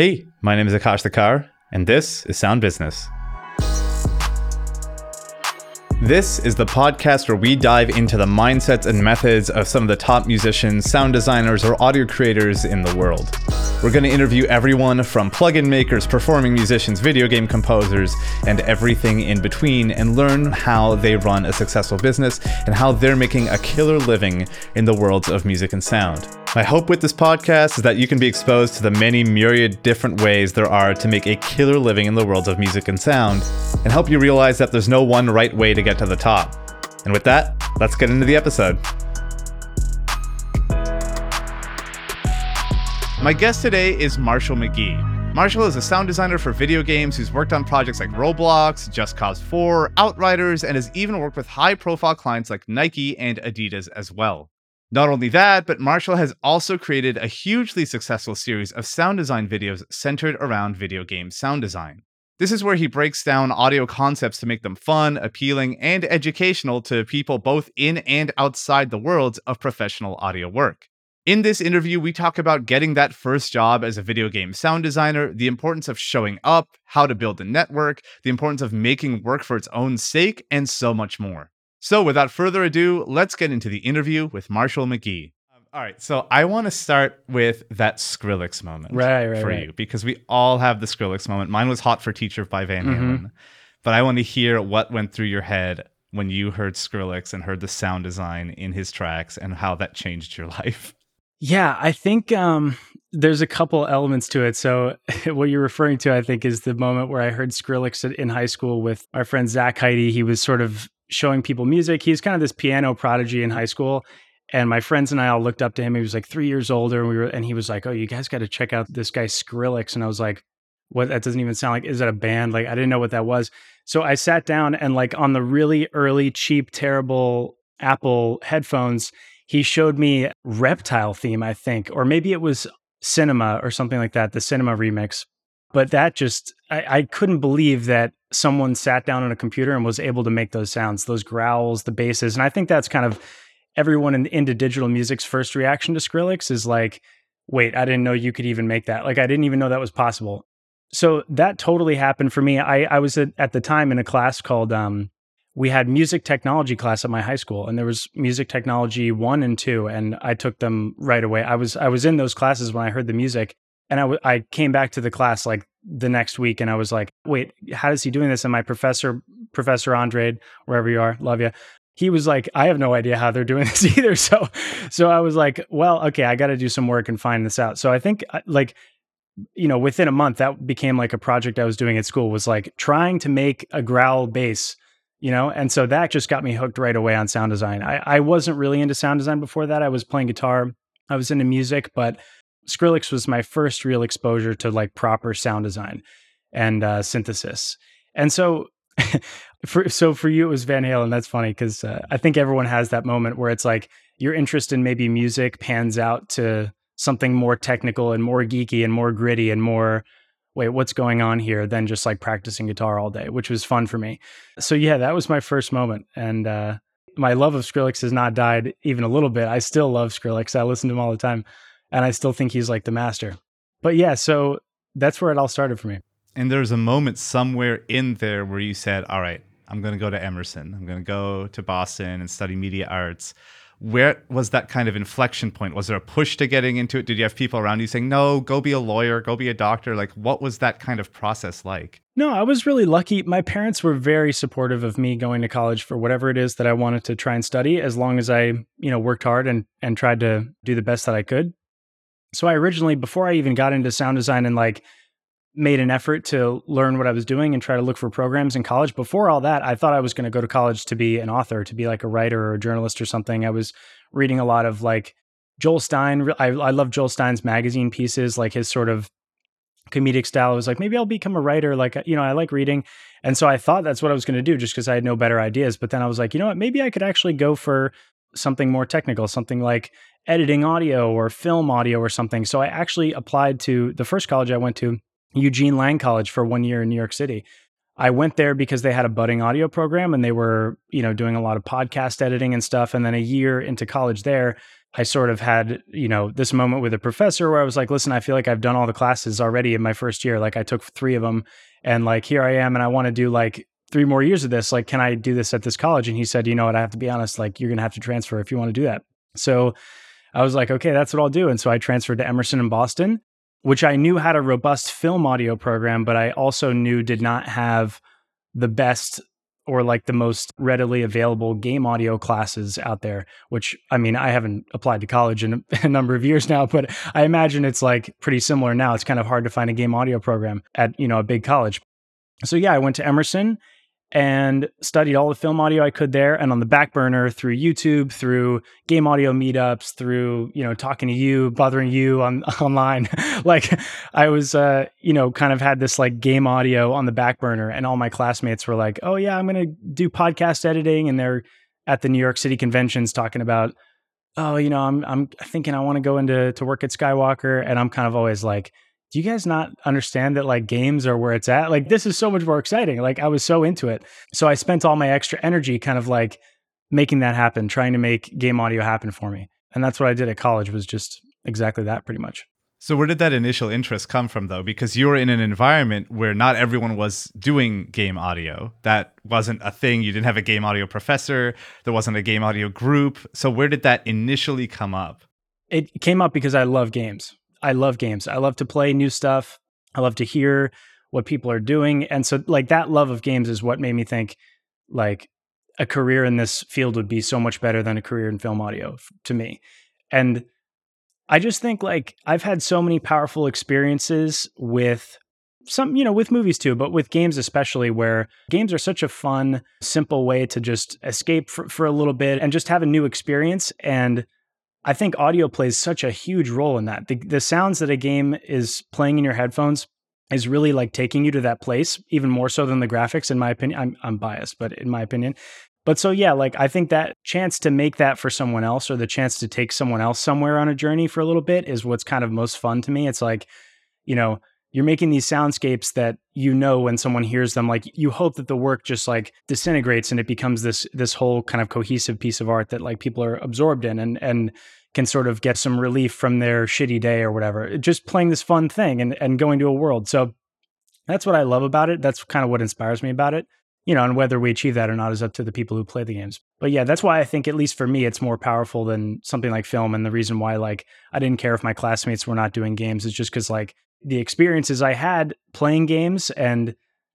Hey, my name is Akash Thakar, and this is Sound Business. This is the podcast where we dive into the mindsets and methods of some of the top musicians, sound designers, or audio creators in the world. We're going to interview everyone from plugin makers, performing musicians, video game composers, and everything in between, and learn how they run a successful business and how they're making a killer living in the worlds of music and sound. My hope with this podcast is that you can be exposed to the many myriad different ways there are to make a killer living in the worlds of music and sound, and help you realize that there's no one right way to get to the top. And with that, let's get into the episode. My guest today is Marshall McGee. Marshall is a sound designer for video games who's worked on projects like Roblox, Just Cause 4, Outriders, and has even worked with high profile clients like Nike and Adidas as well. Not only that, but Marshall has also created a hugely successful series of sound design videos centered around video game sound design. This is where he breaks down audio concepts to make them fun, appealing, and educational to people both in and outside the worlds of professional audio work. In this interview, we talk about getting that first job as a video game sound designer, the importance of showing up, how to build a network, the importance of making work for its own sake, and so much more. So, without further ado, let's get into the interview with Marshall McGee. Um, all right, so I want to start with that Skrillex moment right, right, for right. you because we all have the Skrillex moment. Mine was Hot for Teacher by Van Halen, Mhm. but I want to hear what went through your head when you heard Skrillex and heard the sound design in his tracks and how that changed your life. Yeah, I think um, there's a couple elements to it. So, what you're referring to, I think, is the moment where I heard Skrillex in high school with our friend Zach Heidi. He was sort of showing people music. He's kind of this piano prodigy in high school. And my friends and I all looked up to him. He was like three years older, and we were, and he was like, "Oh, you guys got to check out this guy Skrillex." And I was like, "What? That doesn't even sound like. Is that a band? Like, I didn't know what that was." So I sat down and like on the really early, cheap, terrible Apple headphones, he showed me Reptile theme, I think, or maybe it was Cinema or something like that, the Cinema remix. But that just, I, I couldn't believe that someone sat down on a computer and was able to make those sounds, those growls, the basses. And I think that's kind of everyone in, into digital music's first reaction to Skrillex is like, wait, I didn't know you could even make that. Like, I didn't even know that was possible. So that totally happened for me. I, I was at, at the time in a class called, um, we had music technology class at my high school and there was music technology one and two and i took them right away. I was i was in those classes when i heard the music and I, w- I came back to the class like the next week and i was like wait how is he doing this? And my professor professor andre wherever you are love you he was like i have no idea how they're doing this either. So so i was like well okay i got to do some work and find this out. So i think uh, like you know within a month that became like a project i was doing at school was like trying to make a growl bass you know? And so that just got me hooked right away on sound design. I, I wasn't really into sound design before that. I was playing guitar. I was into music but skrillex was my first real exposure to like proper sound design and uh, synthesis. And so for so for you it was van halen. That's funny because uh, i think everyone has that moment where it's like your interest in maybe music pans out to something more technical and more geeky and more gritty and more wait, what's going on here than just like practicing guitar all day, which was fun for me. So yeah, that was my first moment. And uh, my love of Skrillex has not died even a little bit. I still love Skrillex. I listen to him all the time and I still think he's like the master. But yeah, so that's where it all started for me. And there's a moment somewhere in there where you said, All right, I'm going to go to Emerson. I'm going to go to Boston and study media arts. Where was that kind of inflection point? Was there a push to getting into it? Did you have people around you saying, no, go be a lawyer, go be a doctor? Like, what was that kind of process like? No, I was really lucky. My parents were very supportive of me going to college for whatever it is that I wanted to try and study, as long as I, you know, worked hard and and tried to do the best that I could. So I originally, before I even got into sound design and like made an effort to learn what I was doing and try to look for programs in college. Before all that, I thought I was going to go to college to be an author, to be like a writer or a journalist or something. I was reading a lot of like Joel Stein. I, I love Joel Stein's magazine pieces, like his sort of comedic style. I was like, maybe I'll become a writer. Like, you know, I like reading. And so I thought that's what I was going to do just because I had no better ideas. But then I was like, you know what? Maybe I could actually go for something more technical, something like editing audio or film audio or something. So I actually applied to the first college I went to, Eugene Lang College, for one year in New York City. I went there because they had a budding audio program and they were, you know, doing a lot of podcast editing and stuff. And then a year into college there, I sort of had, you know, this moment with a professor where I was like, listen, I feel like I've done all the classes already in my first year. Like I took three of them and like here I am and I want to do like three more years of this. Like, can I do this at this college? And he said, you know what, I have to be honest, like you're going to have to transfer if you want to do that. So I was like, okay, that's what I'll do. And so I transferred to Emerson in Boston, which I knew had a robust film audio program, but I also knew did not have the best or like the most readily available game audio classes out there, which I mean, I haven't applied to college in a, number of years now, but I imagine it's like pretty similar now. It's kind of hard to find a game audio program at, you know, a big college. So yeah, I went to Emerson and studied all the film audio I could there and on the back burner through YouTube, through game audio meetups, through, you know, talking to you, bothering you on online. like I was uh, you know, kind of had this like game audio on the back burner and all my classmates were like, "Oh yeah, I'm going to do podcast editing." And they're at the New York City conventions talking about, "Oh, you know, I'm I'm thinking I want to go into to work at Skywalker." And I'm kind of always like, do you guys not understand that like games are where it's at? Like this is so much more exciting. Like I was so into it. So I spent all my extra energy kind of like making that happen, trying to make game audio happen for me. And that's what I did at college was just exactly that pretty much. So where did that initial interest come from though? Because you were in an environment where not everyone was doing game audio. That wasn't a thing. You didn't have a game audio professor. There wasn't a game audio group. So where did that initially come up? It came up because I love games. I love games. I love to play new stuff. I love to hear what people are doing. And so like that love of games is what made me think like a career in this field would be so much better than a career in film audio to me. And I just think like I've had so many powerful experiences with some, you know, with movies too, but with games especially, where games are such a fun, simple way to just escape for, for a little bit and just have a new experience. And I think audio plays such a huge role in that. The, the sounds that a game is playing in your headphones is really like taking you to that place, even more so than the graphics, in my opinion. I'm, I'm biased, but in my opinion. But so, yeah, like I think that chance to make that for someone else or the chance to take someone else somewhere on a journey for a little bit is what's kind of most fun to me. It's like, you know, you're making these soundscapes that you know when someone hears them like you hope that the work just like disintegrates and it becomes this this whole kind of cohesive piece of art that like people are absorbed in and and can sort of get some relief from their shitty day or whatever. Just playing this fun thing and and going to a world. So that's what i love about it. That's kind of what inspires me about it. You know and whether we achieve that or not is up to the people who play the games. But yeah that's why i think at least for me it's more powerful than something like film and the reason why like i didn't care if my classmates were not doing games is just because like the experiences I had playing games and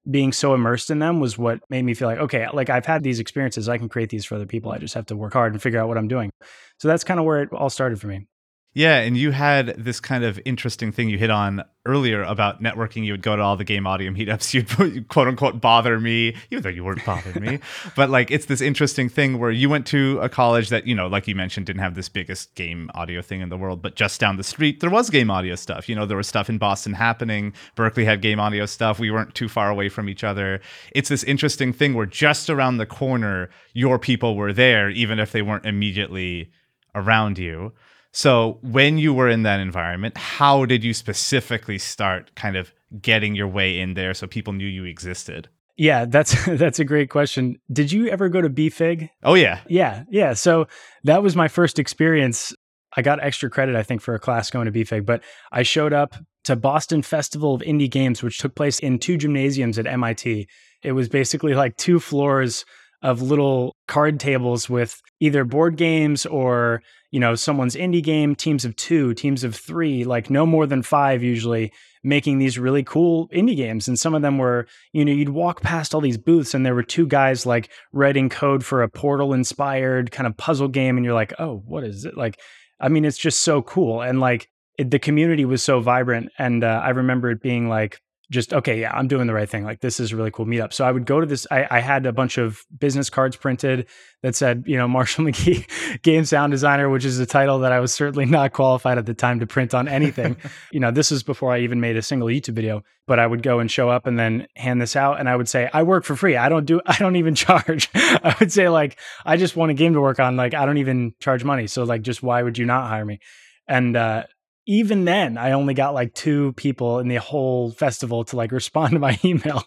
being so immersed in them was what made me feel like, okay, like I've had these experiences. I can create these for other people. I just have to work hard and figure out what I'm doing. So that's kind of where it all started for me. Yeah, and you had this kind of interesting thing you hit on earlier about networking. You would go to all the game audio meetups. You'd quote unquote bother me, even though you weren't bothering me. But like, it's this interesting thing where you went to a college that, you know, like you mentioned, didn't have this biggest game audio thing in the world, but just down the street, there was game audio stuff. You know, there was stuff in Boston happening. Berklee had game audio stuff. We weren't too far away from each other. It's this interesting thing where just around the corner, your people were there, even if they weren't immediately around you. So, when you were in that environment, how did you specifically start kind of getting your way in there so people knew you existed? Yeah, that's that's a great question. Did you ever go to BFIG? Oh yeah. Yeah, yeah. So that was my first experience. I got extra credit, I think, for a class going to BFIG, but I showed up to Boston Festival of Indie Games, which took place in two gymnasiums at MIT. It was basically like two floors of little card tables with either board games or you know someone's indie game teams of two teams of three like no more than five usually making these really cool indie games. And some of them were you know you'd walk past all these booths and there were two guys like writing code for a portal inspired kind of puzzle game and you're like oh what is it? Like i mean it's just so cool. And like it, the community was so vibrant. And uh, i remember it being like just okay yeah i'm doing the right thing like this is a really cool meetup. So i would go to this I, I, had a bunch of business cards printed that said you know marshall mcgee game sound designer which is a title that i was certainly not qualified at the time to print on anything. You know this was before i even made a single youtube video but i would go and show up and then hand this out and i would say i work for free i don't do i don't even charge. I would say like i just want a game to work on like i don't even charge money so like just why would you not hire me? And uh even then I only got like two people in the whole festival to like respond to my email.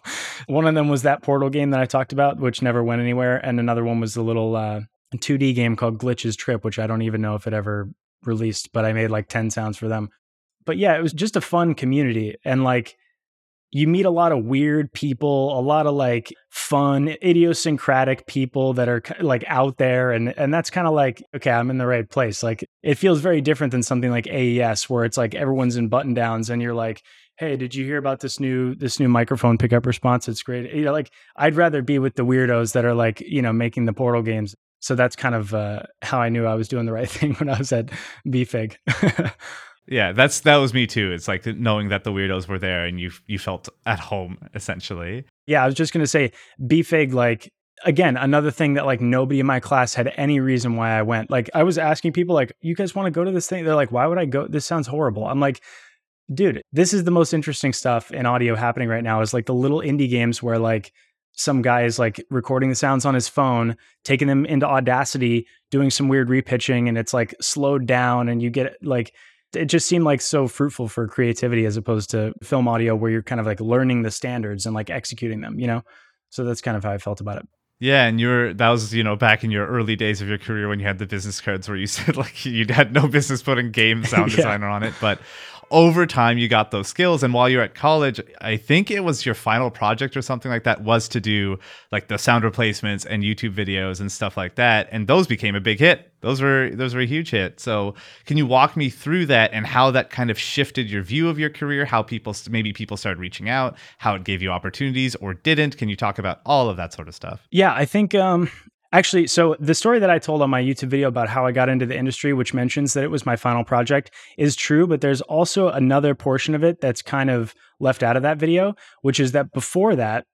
one of them was that Portal game that I talked about, which never went anywhere, and another one was the little uh, 2D game called glitches Trip, which I don't even know if it ever released, but I made like 10 sounds for them. But yeah, it was just a fun community and like you meet a lot of weird people, a lot of like fun, idiosyncratic people that are like out there. And, and that's kind of like, okay, I'm in the right place. Like it feels very different than something like AES where it's like everyone's in button downs and you're like, Hey, did you hear about this new, this new microphone pickup response? It's great. You know, like I'd rather be with the weirdos that are like, you know, making the portal games. So that's kind of uh, how I knew I was doing the right thing when I was at BFIG. Yeah, that's that was me too. It's like knowing that the weirdos were there and you you felt at home essentially. Yeah, I was just gonna say BFIG like again another thing that like nobody in my class had any reason why I went. Like I was asking people like, you guys want to go to this thing? They're like, why would I go? This sounds horrible. I'm like, dude, this is the most interesting stuff in audio happening right now. Is like the little indie games where like some guy is like recording the sounds on his phone, taking them into Audacity, doing some weird repitching, and it's like slowed down, and you get like it just seemed like so fruitful for creativity as opposed to film audio where you're kind of like learning the standards and like executing them, you know? So that's kind of how I felt about it. Yeah, and you're that was you know back in your early days of your career when you had the business cards where you said like you had no business putting game sound yeah. designer on it, but over time you got those skills. And while you're at college i think it was your final project or something like that was to do like the sound replacements and youtube videos and stuff like that. And those became a big hit. Those were those were a huge hit. So can you walk me through that and how that kind of shifted your view of your career? How people maybe people started reaching out how it gave you opportunities or didn't? Can you talk about all of that sort of stuff? Yeah i think um Actually, so the story that I told on my YouTube video about how I got into the industry, which mentions that it was my final project, is true, but there's also another portion of it that's kind of left out of that video, which is that before that,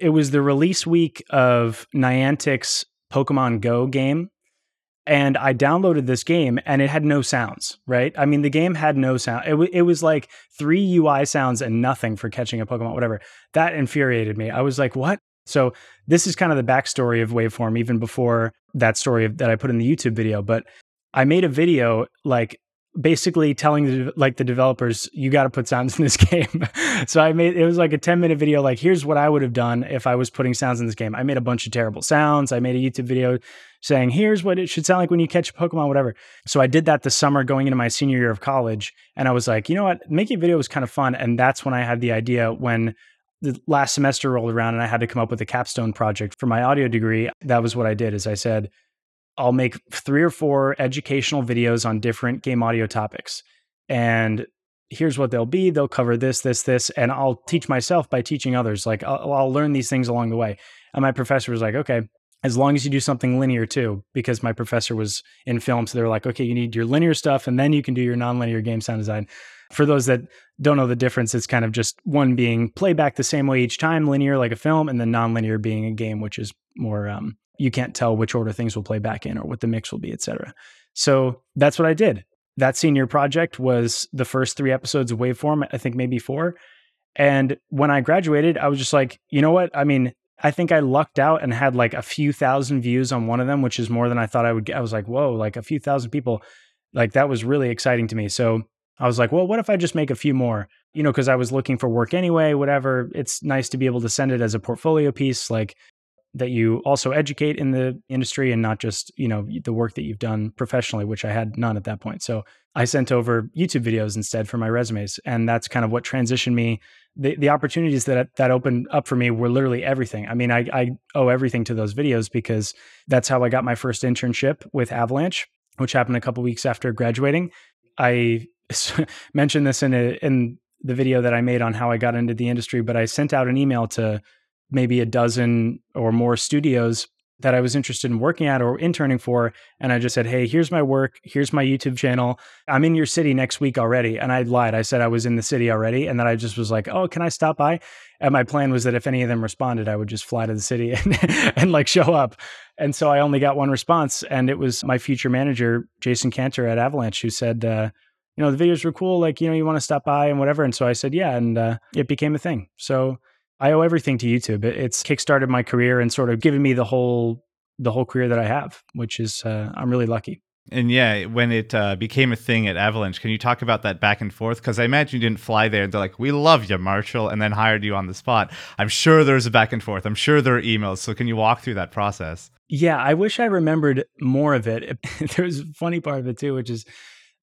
it was the release week of Niantic's Pokemon Go game. And I downloaded this game and it had no sounds, right? I mean, the game had no sound. It, w- it was like three UI sounds and nothing for catching a Pokemon, whatever. That infuriated me. I was like, what? So this is kind of the backstory of Waveform, even before that story that I put in the YouTube video. But I made a video like basically telling the, like the developers you got to put sounds in this game. So i made it was like a 10 minute video like here's what i would have done if i was putting sounds in this game. I made a bunch of terrible sounds. I made a youtube video saying here's what it should sound like when you catch a pokemon whatever. So i did that this summer going into my senior year of college and i was like you know what? Making a video was kind of fun. And that's when i had the idea when the last semester rolled around and I had to come up with a capstone project for my audio degree, that was what I did is I said, I'll make three or four educational videos on different game audio topics. And here's what they'll be. They'll cover this, this, this, and I'll teach myself by teaching others. Like I'll, I'll learn these things along the way. And my professor was like, okay, as long as you do something linear too, because my professor was in film. So they're like, okay, you need your linear stuff and then you can do your nonlinear game sound design. For those that don't know the difference, it's kind of just one being playback the same way each time, linear like a film, and then nonlinear being a game, which is more um, you can't tell which order things will play back in or what the mix will be, etc. So that's what I did. That senior project was the first three episodes of Waveform, I think maybe four. And when I graduated, I was just like, you know what? I mean, I think I lucked out and had like a few thousand views on one of them, which is more than I thought I would get. I was like, whoa, like a few thousand people. Like that was really exciting to me. So I was like, well, what if I just make a few more? You know, because I was looking for work anyway, whatever. It's nice to be able to send it as a portfolio piece, like that you also educate in the industry and not just, you know, the work that you've done professionally, which I had none at that point. So I sent over YouTube videos instead for my resumes. And that's kind of what transitioned me. The, the opportunities that that opened up for me were literally everything. I mean, I, I owe everything to those videos because that's how I got my first internship with Avalanche, which happened a couple weeks after graduating. I mentioned this in a, in the video that I made on how I got into the industry, but I sent out an email to maybe a dozen or more studios that I was interested in working at or interning for. And I just said, Hey, here's my work. Here's my YouTube channel. I'm in your city next week already. And I lied. I said I was in the city already. And then I just was like, Oh, can I stop by? And my plan was that if any of them responded, I would just fly to the city and, and like show up. And so I only got one response. And it was my future manager, Jason Cantor at Avalanche, who said, uh, you know, the videos were cool. Like, you know, you want to stop by and whatever. And so I said, yeah. And uh, it became a thing. So I owe everything to YouTube. It, it's kickstarted my career and sort of given me the whole, the whole career that I have, which is, uh, I'm really lucky. And yeah, when it uh, became a thing at Avalanche, can you talk about that back and forth? Because I imagine you didn't fly there and they're like, "We love you, Marshall," and then hired you on the spot. I'm sure there's a back and forth. I'm sure there are emails. So can you walk through that process? Yeah, I wish I remembered more of it. There's a funny part of it too, which is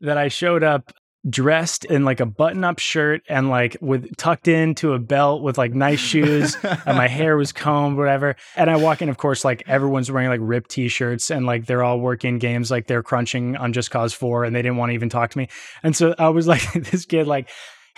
that I showed up dressed in like a button-up shirt and like with tucked into a belt with like nice shoes and my hair was combed whatever and i walk in of course like everyone's wearing like ripped t-shirts and like they're all working games like they're crunching on just cause 4 and they didn't want to even talk to me and so i was like this kid like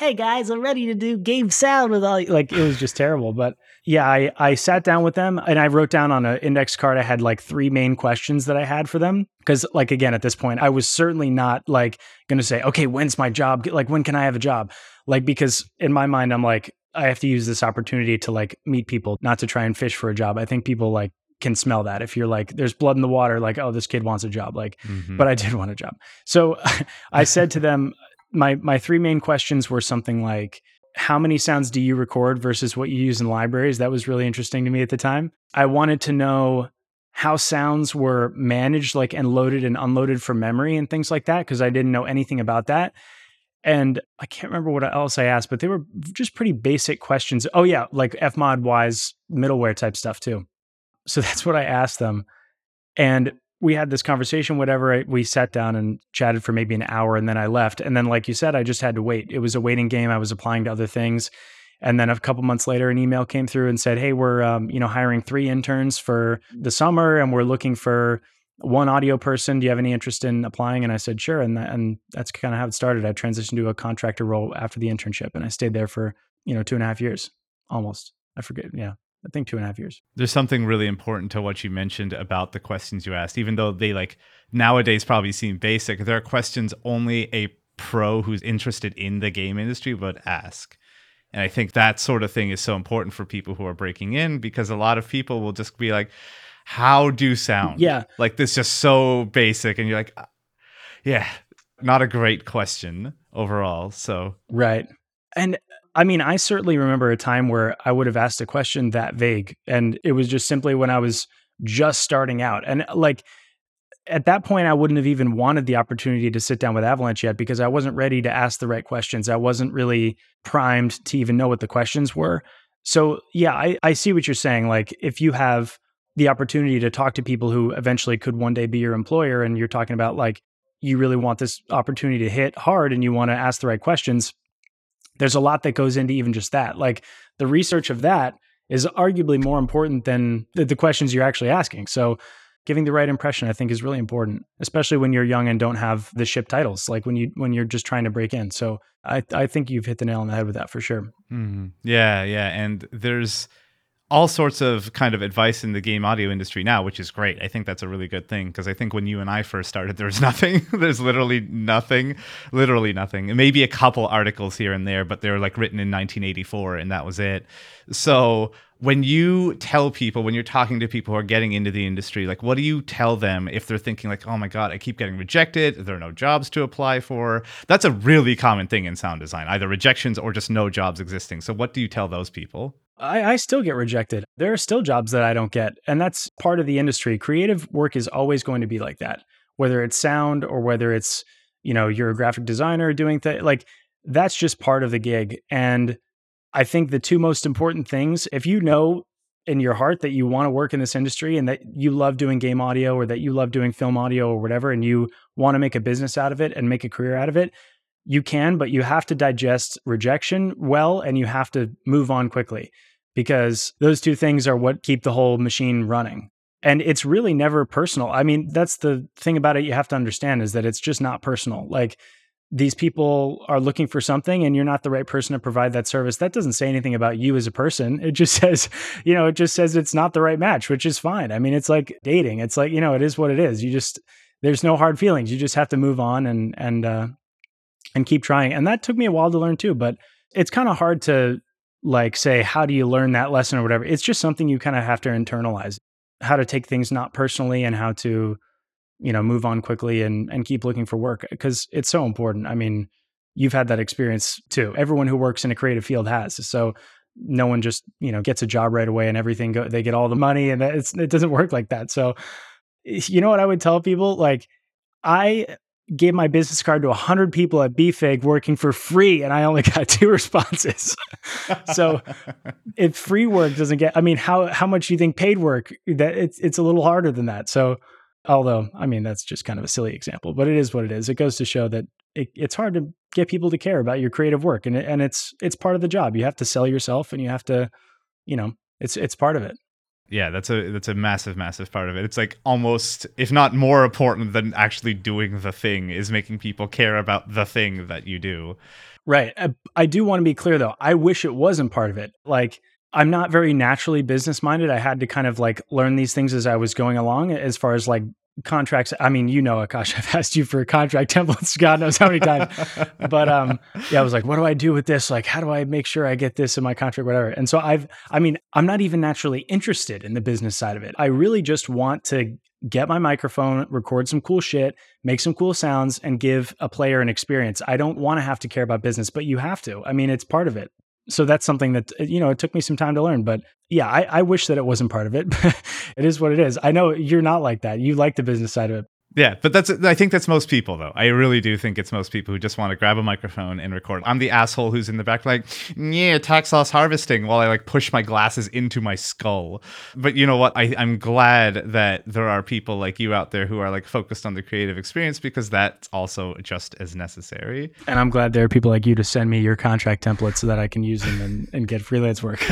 hey guys, I'm ready to do game sound with all you. Like it was just terrible. But yeah, I, I sat down with them and I wrote down on an index card, I had like three main questions that I had for them. Cause like, again, at this point, I was certainly not like going to say, okay, when's my job? Like, when can I have a job? Like, because in my mind, I'm like, I have to use this opportunity to like meet people, not to try and fish for a job. I think people like can smell that if you're like there's blood in the water like oh this kid wants a job like mm-hmm. but i did want a job so i said to them my my three main questions were something like how many sounds do you record versus what you use in libraries? That was really interesting to me at the time. I wanted to know how sounds were managed like and loaded and unloaded from memory and things like that because I didn't know anything about that. And I can't remember what else I asked, but they were just pretty basic questions. Oh yeah, like fmod Wwise middleware type stuff too. So that's what I asked them. And we had this conversation, whatever. We sat down and chatted for maybe an hour, and then I left. And then, like you said, I just had to wait. It was a waiting game. I was applying to other things, and then a couple months later, an email came through and said, "Hey, we're um, you know hiring three interns for the summer, and we're looking for one audio person. Do you have any interest in applying?" And I said, "Sure." And that, and that's kind of how it started. I transitioned to a contractor role after the internship, and I stayed there for you know two and a half years, almost. I forget. Yeah, I think two and a half years. There's something really important to what you mentioned about the questions you asked, even though they like nowadays probably seem basic. There are questions only a pro who's interested in the game industry would ask. And I think that sort of thing is so important for people who are breaking in because a lot of people will just be like, how do sound? Yeah. Like this just so basic. And you're like, uh, yeah, not a great question overall. So, right. And I mean, I certainly remember a time where I would have asked a question that vague, and it was just simply when I was just starting out. And uh, like at that point, I wouldn't have even wanted the opportunity to sit down with Avalanche yet because I wasn't ready to ask the right questions. I wasn't really primed to even know what the questions were. So, yeah, I, I see what you're saying. Like, if you have the opportunity to talk to people who eventually could one day be your employer, and you're talking about like, you really want this opportunity to hit hard and you want to ask the right questions, there's a lot that goes into even just that. Like the research of that is arguably more important than the, the questions you're actually asking. So giving the right impression i think is really important especially when you're young and don't have the ship titles like when you when you're just trying to break in so i i think you've hit the nail on the head with that for sure mm-hmm. yeah yeah and there's all sorts of kind of advice in the game audio industry now, which is great. I think that's a really good thing because I think when you and I first started, there was nothing. There's literally nothing, literally nothing. Maybe a couple articles here and there, but they were like written in 1984 and that was it. So when you tell people, when you're talking to people who are getting into the industry, like what do you tell them if they're thinking like, oh my God, I keep getting rejected. There are no jobs to apply for. That's a really common thing in sound design, either rejections or just no jobs existing. So what do you tell those people? I, I, still get rejected. There are still jobs that I don't get. And that's part of the industry. Creative work is always going to be like that, whether it's sound or whether it's, you know, you're a graphic designer doing things like that's just part of the gig. And I think the two most important things, if you know in your heart that you want to work in this industry and that you love doing game audio or that you love doing film audio or whatever, and you want to make a business out of it and make a career out of it, you can, but you have to digest rejection well and you have to move on quickly because those two things are what keep the whole machine running. And it's really never personal. I mean, that's the thing about it you have to understand is that it's just not personal. Like these people are looking for something and you're not the right person to provide that service. That doesn't say anything about you as a person. It just says, you know, it just says it's not the right match, which is fine. I mean, it's like dating. It's like, you know, it is what it is. You just there's no hard feelings. You just have to move on and and uh and keep trying. And that took me a while to learn too, but it's kind of hard to like say how do you learn that lesson or whatever it's just something you kind of have to internalize how to take things not personally and how to you know move on quickly and and keep looking for work because it's so important i mean you've had that experience too everyone who works in a creative field has so no one just you know gets a job right away and everything go, they get all the money and it's, it doesn't work like that so eh, you know what i would tell people like I gave my business card to 100 people at BFig working for free and I only got two responses. so if free work doesn't get I mean how how much do you think paid work that it's it's a little harder than that. So although I mean that's just kind of a silly example, but it is what it is. It goes to show that it, it's hard to get people to care about your creative work and and it's it's part of the job. You have to sell yourself and you have to you know, it's it's part of it yeah that's a that's a massive massive part of it. It's like almost if not more important than actually doing the thing is making people care about the thing that you do. Right. I, I do want to be clear though. I wish it wasn't part of it. Like i'm not very naturally business minded i had to kind of like learn these things as i was going along as far as like contracts. I mean, you know, Akash, I've asked you for a contract templates, God knows how many times. but um, yeah, I was like, what do I do with this? Like, how do I make sure I get this in my contract, whatever? And so I've, I mean, I'm not even naturally interested in the business side of it. I really just want to get my microphone, record some cool shit, make some cool sounds, and give a player an experience. I don't want to have to care about business, but you have to. I mean, it's part of it so that's something that you know it took me some time to learn but yeah i, I wish that it wasn't part of it it is what it is. I know you're not like that. You like the business side of it yeah, but that's I think that's most people though. I really do think it's most people who just want to grab a microphone and record. I'm the asshole who's in the back like, yeah, tax loss harvesting while I like push my glasses into my skull. But you know what? I, I'm glad that there are people like you out there who are like focused on the creative experience because that's also just as necessary. And I'm glad there are people like you to send me your contract templates so that I can use them and, and get freelance work.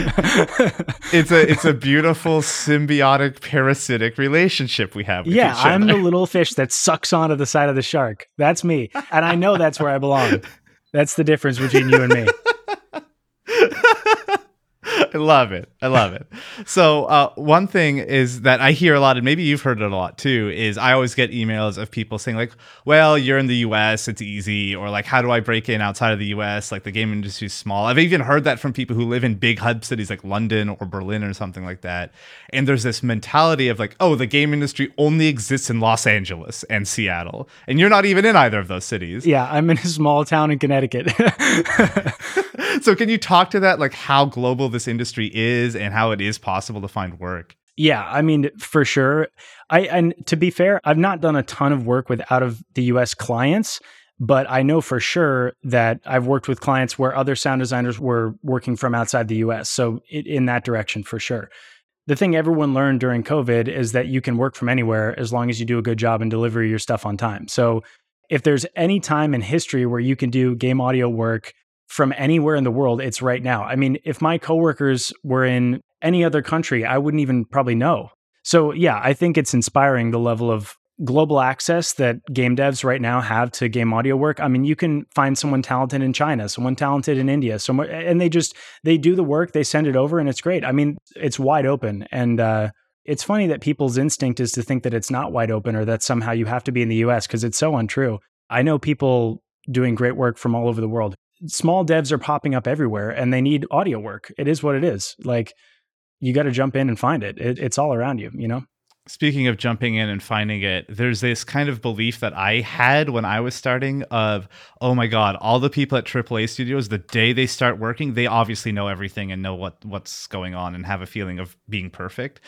it's a it's a beautiful symbiotic parasitic relationship we have. yeah, I'm the little fish fish that sucks onto the side of the shark. That's me. And I know that's where I belong. That's the difference between you and me. I love it. I love it. So, uh, one thing is that I hear a lot, and maybe you've heard it a lot too, is I always get emails of people saying, like, well, you're in the US, it's easy, or like, how do I break in outside of the US? Like, the game industry is small. I've even heard that from people who live in big hub cities like London or Berlin or something like that. And there's this mentality of like, oh, the game industry only exists in Los Angeles and Seattle. And you're not even in either of those cities. Yeah, I'm in a small town in Connecticut. so, can you talk to that, like, how global this industry is and how it is possible to find work. Yeah, I mean, for sure. I and to be fair, I've not done a ton of work with out of the US clients, but I know for sure that I've worked with clients where other sound designers were working from outside the US. So it, in that direction for sure. The thing everyone learned during COVID is that you can work from anywhere as long as you do a good job and deliver your stuff on time. So if there's any time in history where you can do game audio work from anywhere in the world, it's right now. I mean, if my coworkers were in any other country, I wouldn't even probably know. So, yeah, I think it's inspiring the level of global access that game devs right now have to game audio work. I mean, you can find someone talented in China, someone talented in India, and they just they do the work, they send it over, and it's great. I mean, it's wide open, and uh, it's funny that people's instinct is to think that it's not wide open or that somehow you have to be in the U.S. because it's so untrue. I know people doing great work from all over the world small devs are popping up everywhere and they need audio work. It is what it is. Like you got to jump in and find it. it. It's all around you, you know? Speaking of jumping in and finding it, there's this kind of belief that I had when I was starting of, oh my God, all the people at AAA studios, the day they start working, they obviously know everything and know what what's going on and have a feeling of being perfect.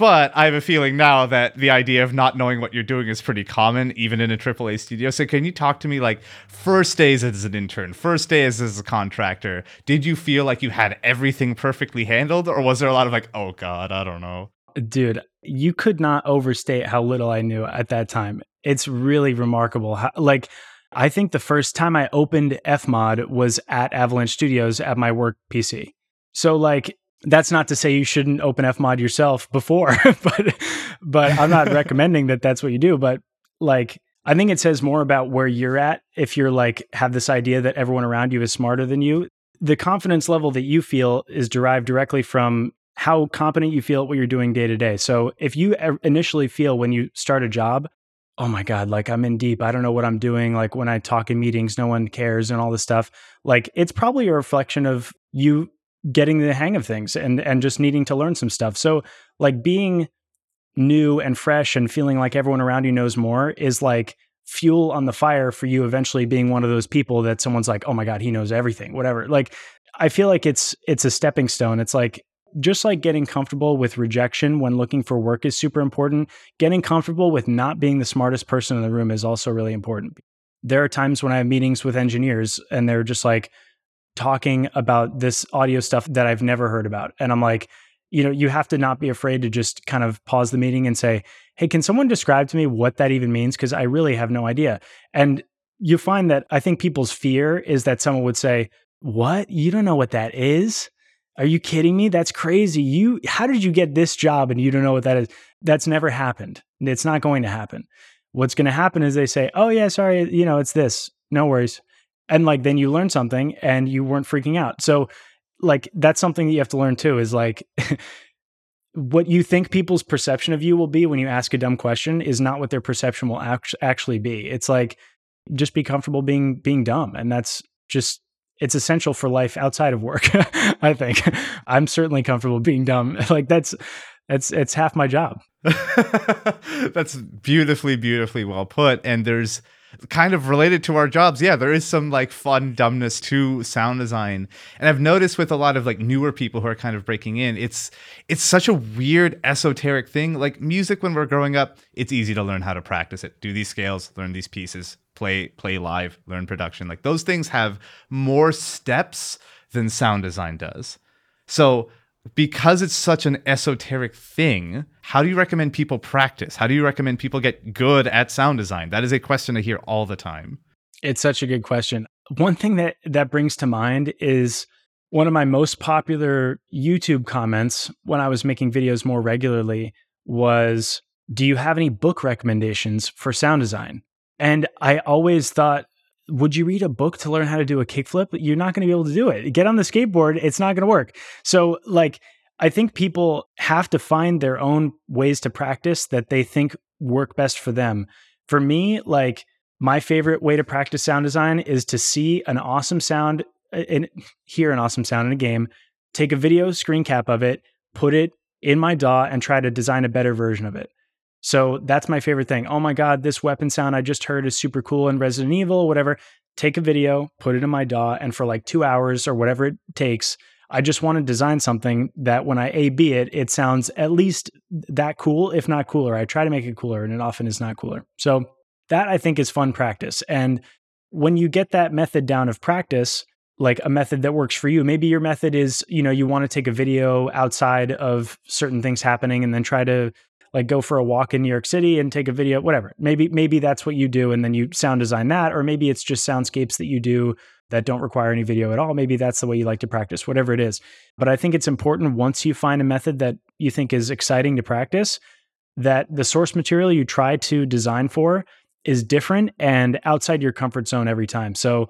But I have a feeling now that the idea of not knowing what you're doing is pretty common, even in a AAA studio. So, can you talk to me like first days as an intern, first days as a contractor? Did you feel like you had everything perfectly handled, or was there a lot of like, oh God, I don't know? Dude, you could not overstate how little I knew at that time. It's really remarkable. How, like, I think the first time I opened Fmod was at Avalanche Studios at my work PC. So, like, that's not to say you shouldn't open fmod yourself before but but i'm not recommending that that's what you do but like i think it says more about where you're at if you're like have this idea that everyone around you is smarter than you. The confidence level that you feel is derived directly from how competent you feel at what you're doing day to day. So if you initially feel when you start a job oh my god like i'm in deep. I don't know what i'm doing. Like when i talk in meetings no one cares and all this stuff like it's probably a reflection of you getting the hang of things and and just needing to learn some stuff. So like being new and fresh and feeling like everyone around you knows more is like fuel on the fire for you eventually being one of those people that someone's like, "Oh my god, he knows everything." Whatever. Like I feel like it's it's a stepping stone. It's like just like getting comfortable with rejection when looking for work is super important, getting comfortable with not being the smartest person in the room is also really important. There are times when I have meetings with engineers and they're just like talking about this audio stuff that I've never heard about. And I'm like, you know, you have to not be afraid to just kind of pause the meeting and say, hey, can someone describe to me what that even means? Because I really have no idea. And you find that I think people's fear is that someone would say, what? You don't know what that is? Are you kidding me? That's crazy. You how did you get this job and you don't know what that is? That's never happened. It's not going to happen. What's going to happen is they say, "Oh yeah, sorry, you know, it's this. No worries." And like then you learn something and you weren't freaking out. So like that's something that you have to learn too is like what you think people's perception of you will be when you ask a dumb question is not what their perception will act- actually be. It's like just be comfortable being being dumb and that's just it's essential for life outside of work. I think I'm certainly comfortable being dumb. Like that's it's it's half my job. that's beautifully beautifully well put and there's kind of related to our jobs, yeah, there is some like fun dumbness to sound design. And I've noticed with a lot of like newer people who are kind of breaking in, it's it's such a weird esoteric thing. Like music when we're growing up, it's easy to learn how to practice it. Do these scales, learn these pieces, play play live, learn production. Like those things have more steps than sound design does. So because it's such an esoteric thing, how do you recommend people practice? How do you recommend people get good at sound design? That is a question I hear all the time. It's such a good question. One thing that that brings to mind is one of my most popular YouTube comments when I was making videos more regularly was do you have any book recommendations for sound design? And I always thought would you read a book to learn how to do a kickflip? You're not going to be able to do it. Get on the skateboard, it's not going to work. So, like, I think people have to find their own ways to practice that they think work best for them. For me, like, my favorite way to practice sound design is to see an awesome sound uh, and hear an awesome sound in a game, take a video screen cap of it, put it in my DAW, and try to design a better version of it. So that's my favorite thing. Oh my God, this weapon sound I just heard is super cool in Resident Evil, whatever. Take a video, put it in my DAW, and for like two hours or whatever it takes, I just want to design something that when I A B it, it sounds at least that cool, if not cooler. I try to make it cooler, and it often is not cooler. So that I think is fun practice. And when you get that method down of practice, like a method that works for you. Maybe your method is, you know, you want to take a video outside of certain things happening and then try to like go for a walk in New York City and take a video, whatever. Maybe maybe that's what you do and then you sound design that or maybe it's just soundscapes that you do that don't require any video at all. Maybe that's the way you like to practice, whatever it is. But I think it's important once you find a method that you think is exciting to practice that the source material you try to design for is different and outside your comfort zone every time. So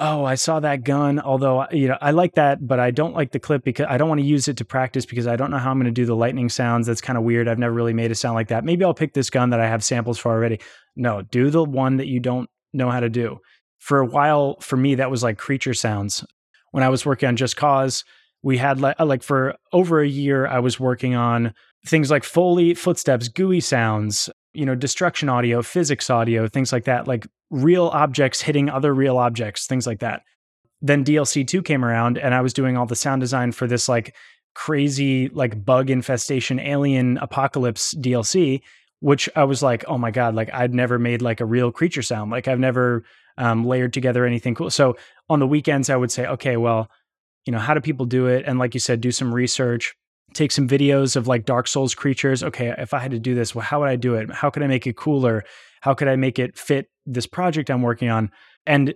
oh, I saw that gun. Although, you know, I like that, but I don't like the clip because I don't want to use it to practice because I don't know how I'm going to do the lightning sounds. That's kind of weird. I've never really made a sound like that. Maybe I'll pick this gun that I have samples for already. No, do the one that you don't know how to do. For a while, for me, that was like creature sounds. When I was working on Just Cause, we had like, like for over a year, I was working on things like Foley, footsteps, GUI sounds, you know, destruction audio, physics audio, things like that, like real objects hitting other real objects, things like that. Then DLC 2 came around and I was doing all the sound design for this like crazy like bug infestation alien apocalypse DLC, which I was like, "Oh my god, like I'd never made like a real creature sound. Like I've never um, layered together anything cool." So on the weekends I would say, "Okay, well, you know, how do people do it?" And like you said, do some research take some videos of like Dark Souls creatures. Okay, if I had to do this, well, how would I do it? How could I make it cooler? How could I make it fit this project I'm working on? And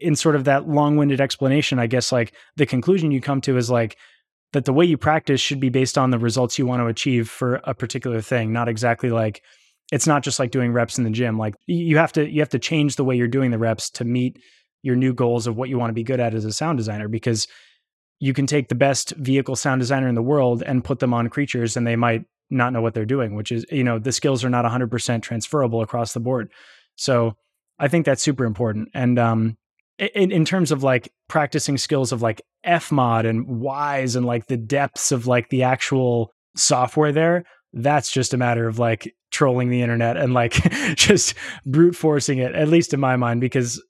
in sort of that long winded explanation, I guess like the conclusion you come to is like that the way you practice should be based on the results you want to achieve for a particular thing, not exactly like it's not just like doing reps in the gym. Like you have to you have to change the way you're doing the reps to meet your new goals of what you want to be good at as a sound designer because you can take the best vehicle sound designer in the world and put them on creatures and they might not know what they're doing, which is, you know, the skills are not 100% transferable across the board. So I think that's super important. And um, in, in terms of like practicing skills of like Fmod and Wwise and like the depths of like the actual software there, that's just a matter of like trolling the internet and like just brute forcing it, at least in my mind, because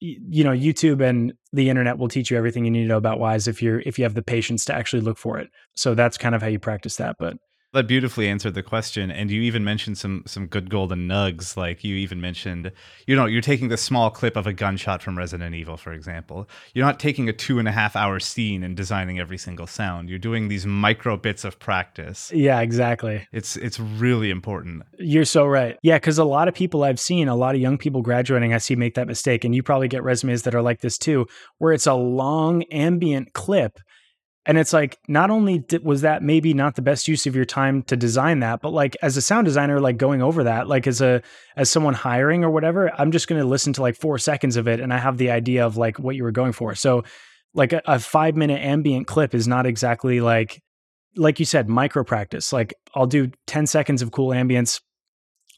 you know youtube and the internet will teach you everything you need to know about Wwise if you're if you have the patience to actually look for it. So that's kind of how you practice that but that beautifully answered the question, and you even mentioned some some good golden nugs. Like you even mentioned, you know, you're taking the small clip of a gunshot from Resident Evil, for example. You're not taking a two and a half hour scene and designing every single sound. You're doing these micro bits of practice. Yeah, exactly. It's it's really important. You're so right. Yeah, because a lot of people I've seen, a lot of young people graduating, I see make that mistake, and you probably get resumes that are like this too, where it's a long ambient clip and it's like, not only was that maybe not the best use of your time to design that, but like as a sound designer, like going over that, like as a as someone hiring or whatever, I'm just going to listen to like four seconds of it, and I have the idea of like what you were going for. So, like a, a five minute ambient clip is not exactly like like you said, micro practice. Like I'll do 10 seconds of cool ambience.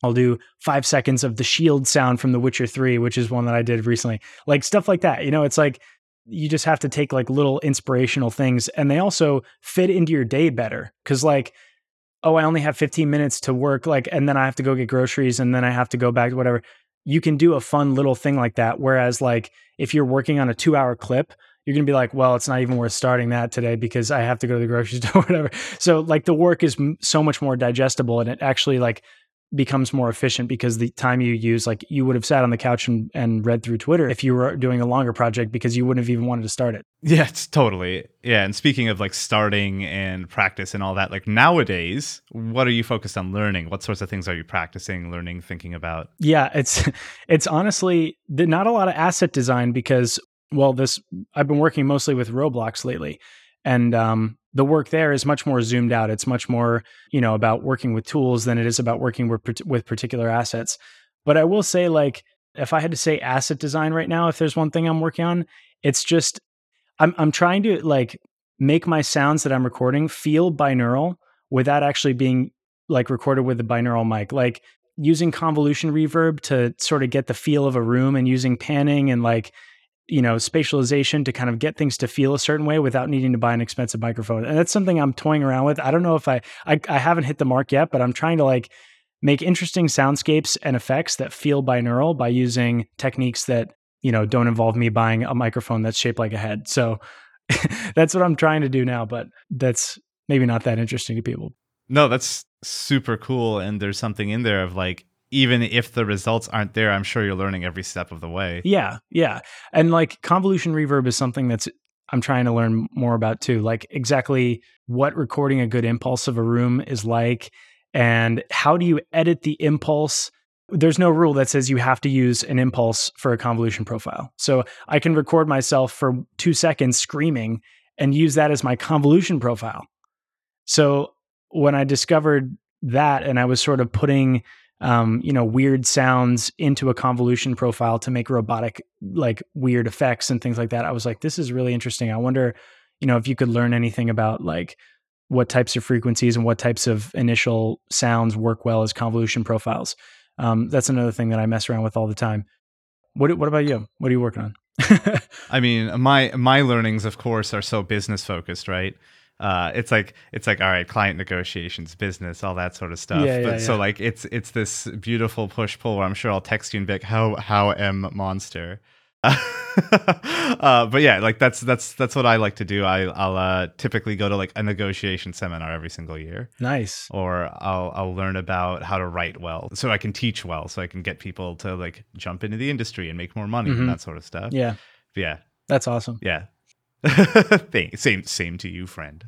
I'll do five seconds of the shield sound from The Witcher 3, which is one that I did recently. Like stuff like that. You know, it's like you just have to take like little inspirational things and they also fit into your day better cuz like oh I only have 15 minutes to work like and then I have to go get groceries and then I have to go back to whatever. You can do a fun little thing like that whereas like if you're working on a 2 hour clip you're going to be like well it's not even worth starting that today because I have to go to the grocery store or whatever. So like the work is so much more digestible and it actually like becomes more efficient because the time you use, like you would have sat on the couch and, and read through Twitter if you were doing a longer project because you wouldn't have even wanted to start it. Yeah, it's totally. Yeah. And speaking of like starting and practice and all that, like nowadays, what are you focused on learning? What sorts of things are you practicing, learning, thinking about? Yeah, it's it's honestly not a lot of asset design because well, this I've been working mostly with Roblox lately. And um, the work there is much more zoomed out. It's much more, you know, about working with tools than it is about working with, with particular assets. But I will say, like, if I had to say asset design right now, if there's one thing I'm working on, it's just I'm I'm trying to like make my sounds that I'm recording feel binaural without actually being like recorded with a binaural mic. Like using convolution reverb to sort of get the feel of a room and using panning and like you know spatialization to kind of get things to feel a certain way without needing to buy an expensive microphone. And that's something i'm toying around with. I don't know if I, I i, haven't hit the mark yet but i'm trying to like make interesting soundscapes and effects that feel binaural by using techniques that you know don't involve me buying a microphone that's shaped like a head. So that's what i'm trying to do now but that's maybe not that interesting to people. No that's super cool and there's something in there of like even if the results aren't there, I'm sure you're learning every step of the way. Yeah, yeah. And like convolution reverb is something that's I'm trying to learn more about too. Like exactly what recording a good impulse of a room is like and how do you edit the impulse? There's no rule that says you have to use an impulse for a convolution profile. So I can record myself for 2 seconds screaming and use that as my convolution profile. So when I discovered that and I was sort of putting um, you know, weird sounds into a convolution profile to make robotic, like weird effects and things like that. I was like, this is really interesting. I wonder, you know, if you could learn anything about like what types of frequencies and what types of initial sounds work well as convolution profiles. Um, that's another thing that I mess around with all the time. What What about you? What are you working on? I mean, my my learnings, of course, are so business focused, right? Uh, it's like it's like all right, client negotiations, business, all that sort of stuff. Yeah, yeah, but yeah. so like it's it's this beautiful push pull where I'm sure I'll text you and be like, how how am monster. uh, but yeah, like that's that's that's what I like to do. I, I'll uh, typically go to like a negotiation seminar every single year. Nice. Or I'll I'll learn about how to write well, so I can teach well, so I can get people to like jump into the industry and make more money mm-hmm. and that sort of stuff. Yeah. But yeah. That's awesome. Yeah. same, same to you, friend.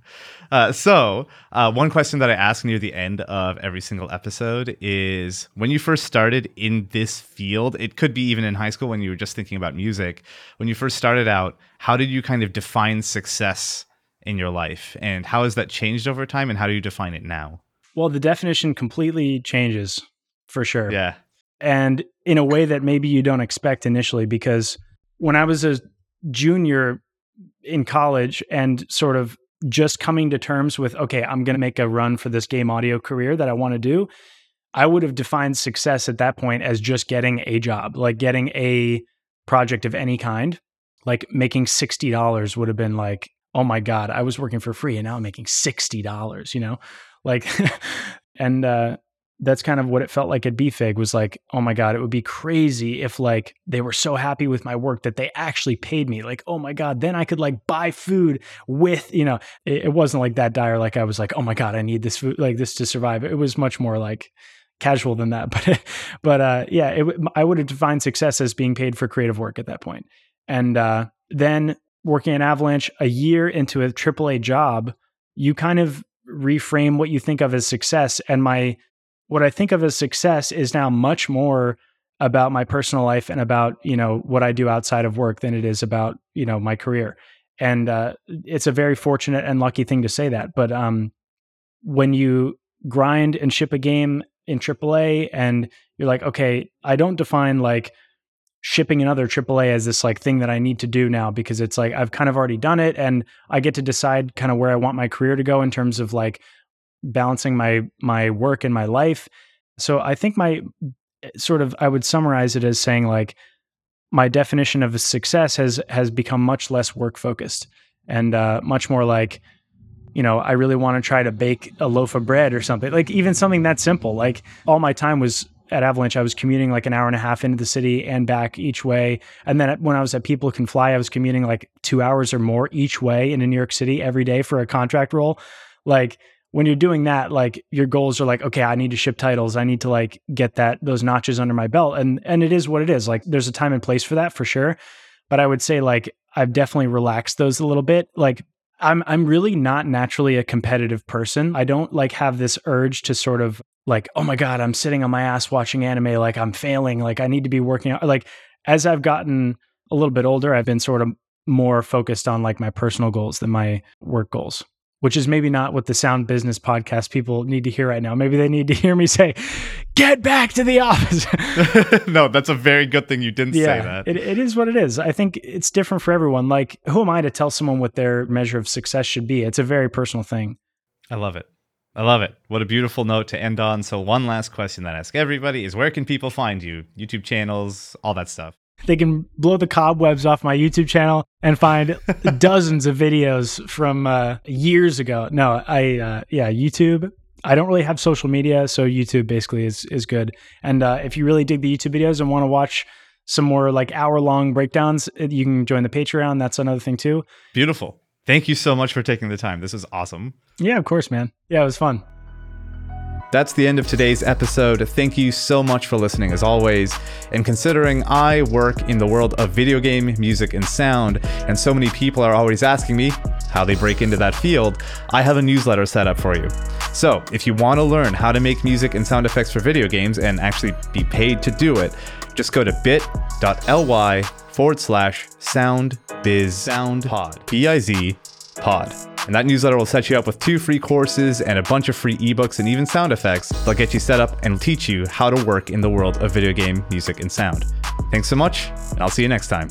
Uh, so, uh, one question that I ask near the end of every single episode is: When you first started in this field, it could be even in high school when you were just thinking about music. When you first started out, how did you kind of define success in your life, and how has that changed over time, and how do you define it now? Well, the definition completely changes for sure. Yeah, and in a way that maybe you don't expect initially, because when I was a junior in college and sort of just coming to terms with, okay, I'm going to make a run for this game audio career that I want to do, I would have defined success at that point as just getting a job, like getting a project of any kind. Like making $60 would have been like, oh my God, I was working for free and now I'm making $60, you know? Like, and uh, that's kind of what it felt like at BFig was like, oh my God, it would be crazy if like they were so happy with my work that they actually paid me. Like, oh my God, then I could like buy food with, you know, it, it wasn't like that dire. Like I was like, oh my God, I need this food, like this to survive. It was much more like casual than that. But, but uh, yeah, it, I would have defined success as being paid for creative work at that point. And uh, then working at Avalanche a year into a AAA job, you kind of reframe what you think of as success. And my what I think of as success is now much more about my personal life and about you know what I do outside of work than it is about you know my career. And uh, it's a very fortunate and lucky thing to say that. But um, when you grind and ship a game in AAA, and you're like, okay, I don't define like shipping another AAA as this like thing that I need to do now because it's like I've kind of already done it and I get to decide kind of where I want my career to go in terms of like balancing my my work and my life. So I think my eh, sort of I would summarize it as saying like my definition of success has has become much less work focused and uh, much more like you know I really want to try to bake a loaf of bread or something like even something that simple like all my time was at Avalanche, I was commuting like an hour and a half into the city and back each way. And then when I was at People Can Fly, I was commuting like two hours or more each way into New York City every day for a contract role. Like when you're doing that, like your goals are like, okay, I need to ship titles. I need to like get that those notches under my belt. And and it is what it is. Like there's a time and place for that for sure. But I would say like I've definitely relaxed those a little bit. Like I'm I'm really not naturally a competitive person. I don't like have this urge to sort of like, oh my God, I'm sitting on my ass watching anime, like I'm failing, like I need to be working out. Like as I've gotten a little bit older, I've been sort of more focused on like my personal goals than my work goals, which is maybe not what the sound business podcast people need to hear right now. Maybe they need to hear me say, get back to the office. no, that's a very good thing you didn't yeah, say that. It, it is what it is. I think it's different for everyone. Like, who am I to tell someone what their measure of success should be? It's a very personal thing. I love it. I love it. What a beautiful note to end on. So, one last question that I ask everybody is where can people find you? YouTube channels, all that stuff. They can blow the cobwebs off my YouTube channel and find dozens of videos from uh, years ago. No, I, uh, yeah, YouTube. I don't really have social media, so YouTube basically is is good. And uh, if you really dig the YouTube videos and want to watch some more like hour long breakdowns, you can join the Patreon. That's another thing too. Beautiful. Thank you so much for taking the time. This is awesome. Yeah, of course, man. Yeah, it was fun. That's the end of today's episode. Thank you so much for listening, as always. And considering I work in the world of video game, music, and sound, and so many people are always asking me how they break into that field, I have a newsletter set up for you. So, if you want to learn how to make music and sound effects for video games and actually be paid to do it, just go to bit.ly forward slash sound biz sound pod b i z pod. And that newsletter will set you up with two free courses and a bunch of free ebooks and even sound effects that'll get you set up and teach you how to work in the world of video game music and sound. Thanks so much, and I'll see you next time.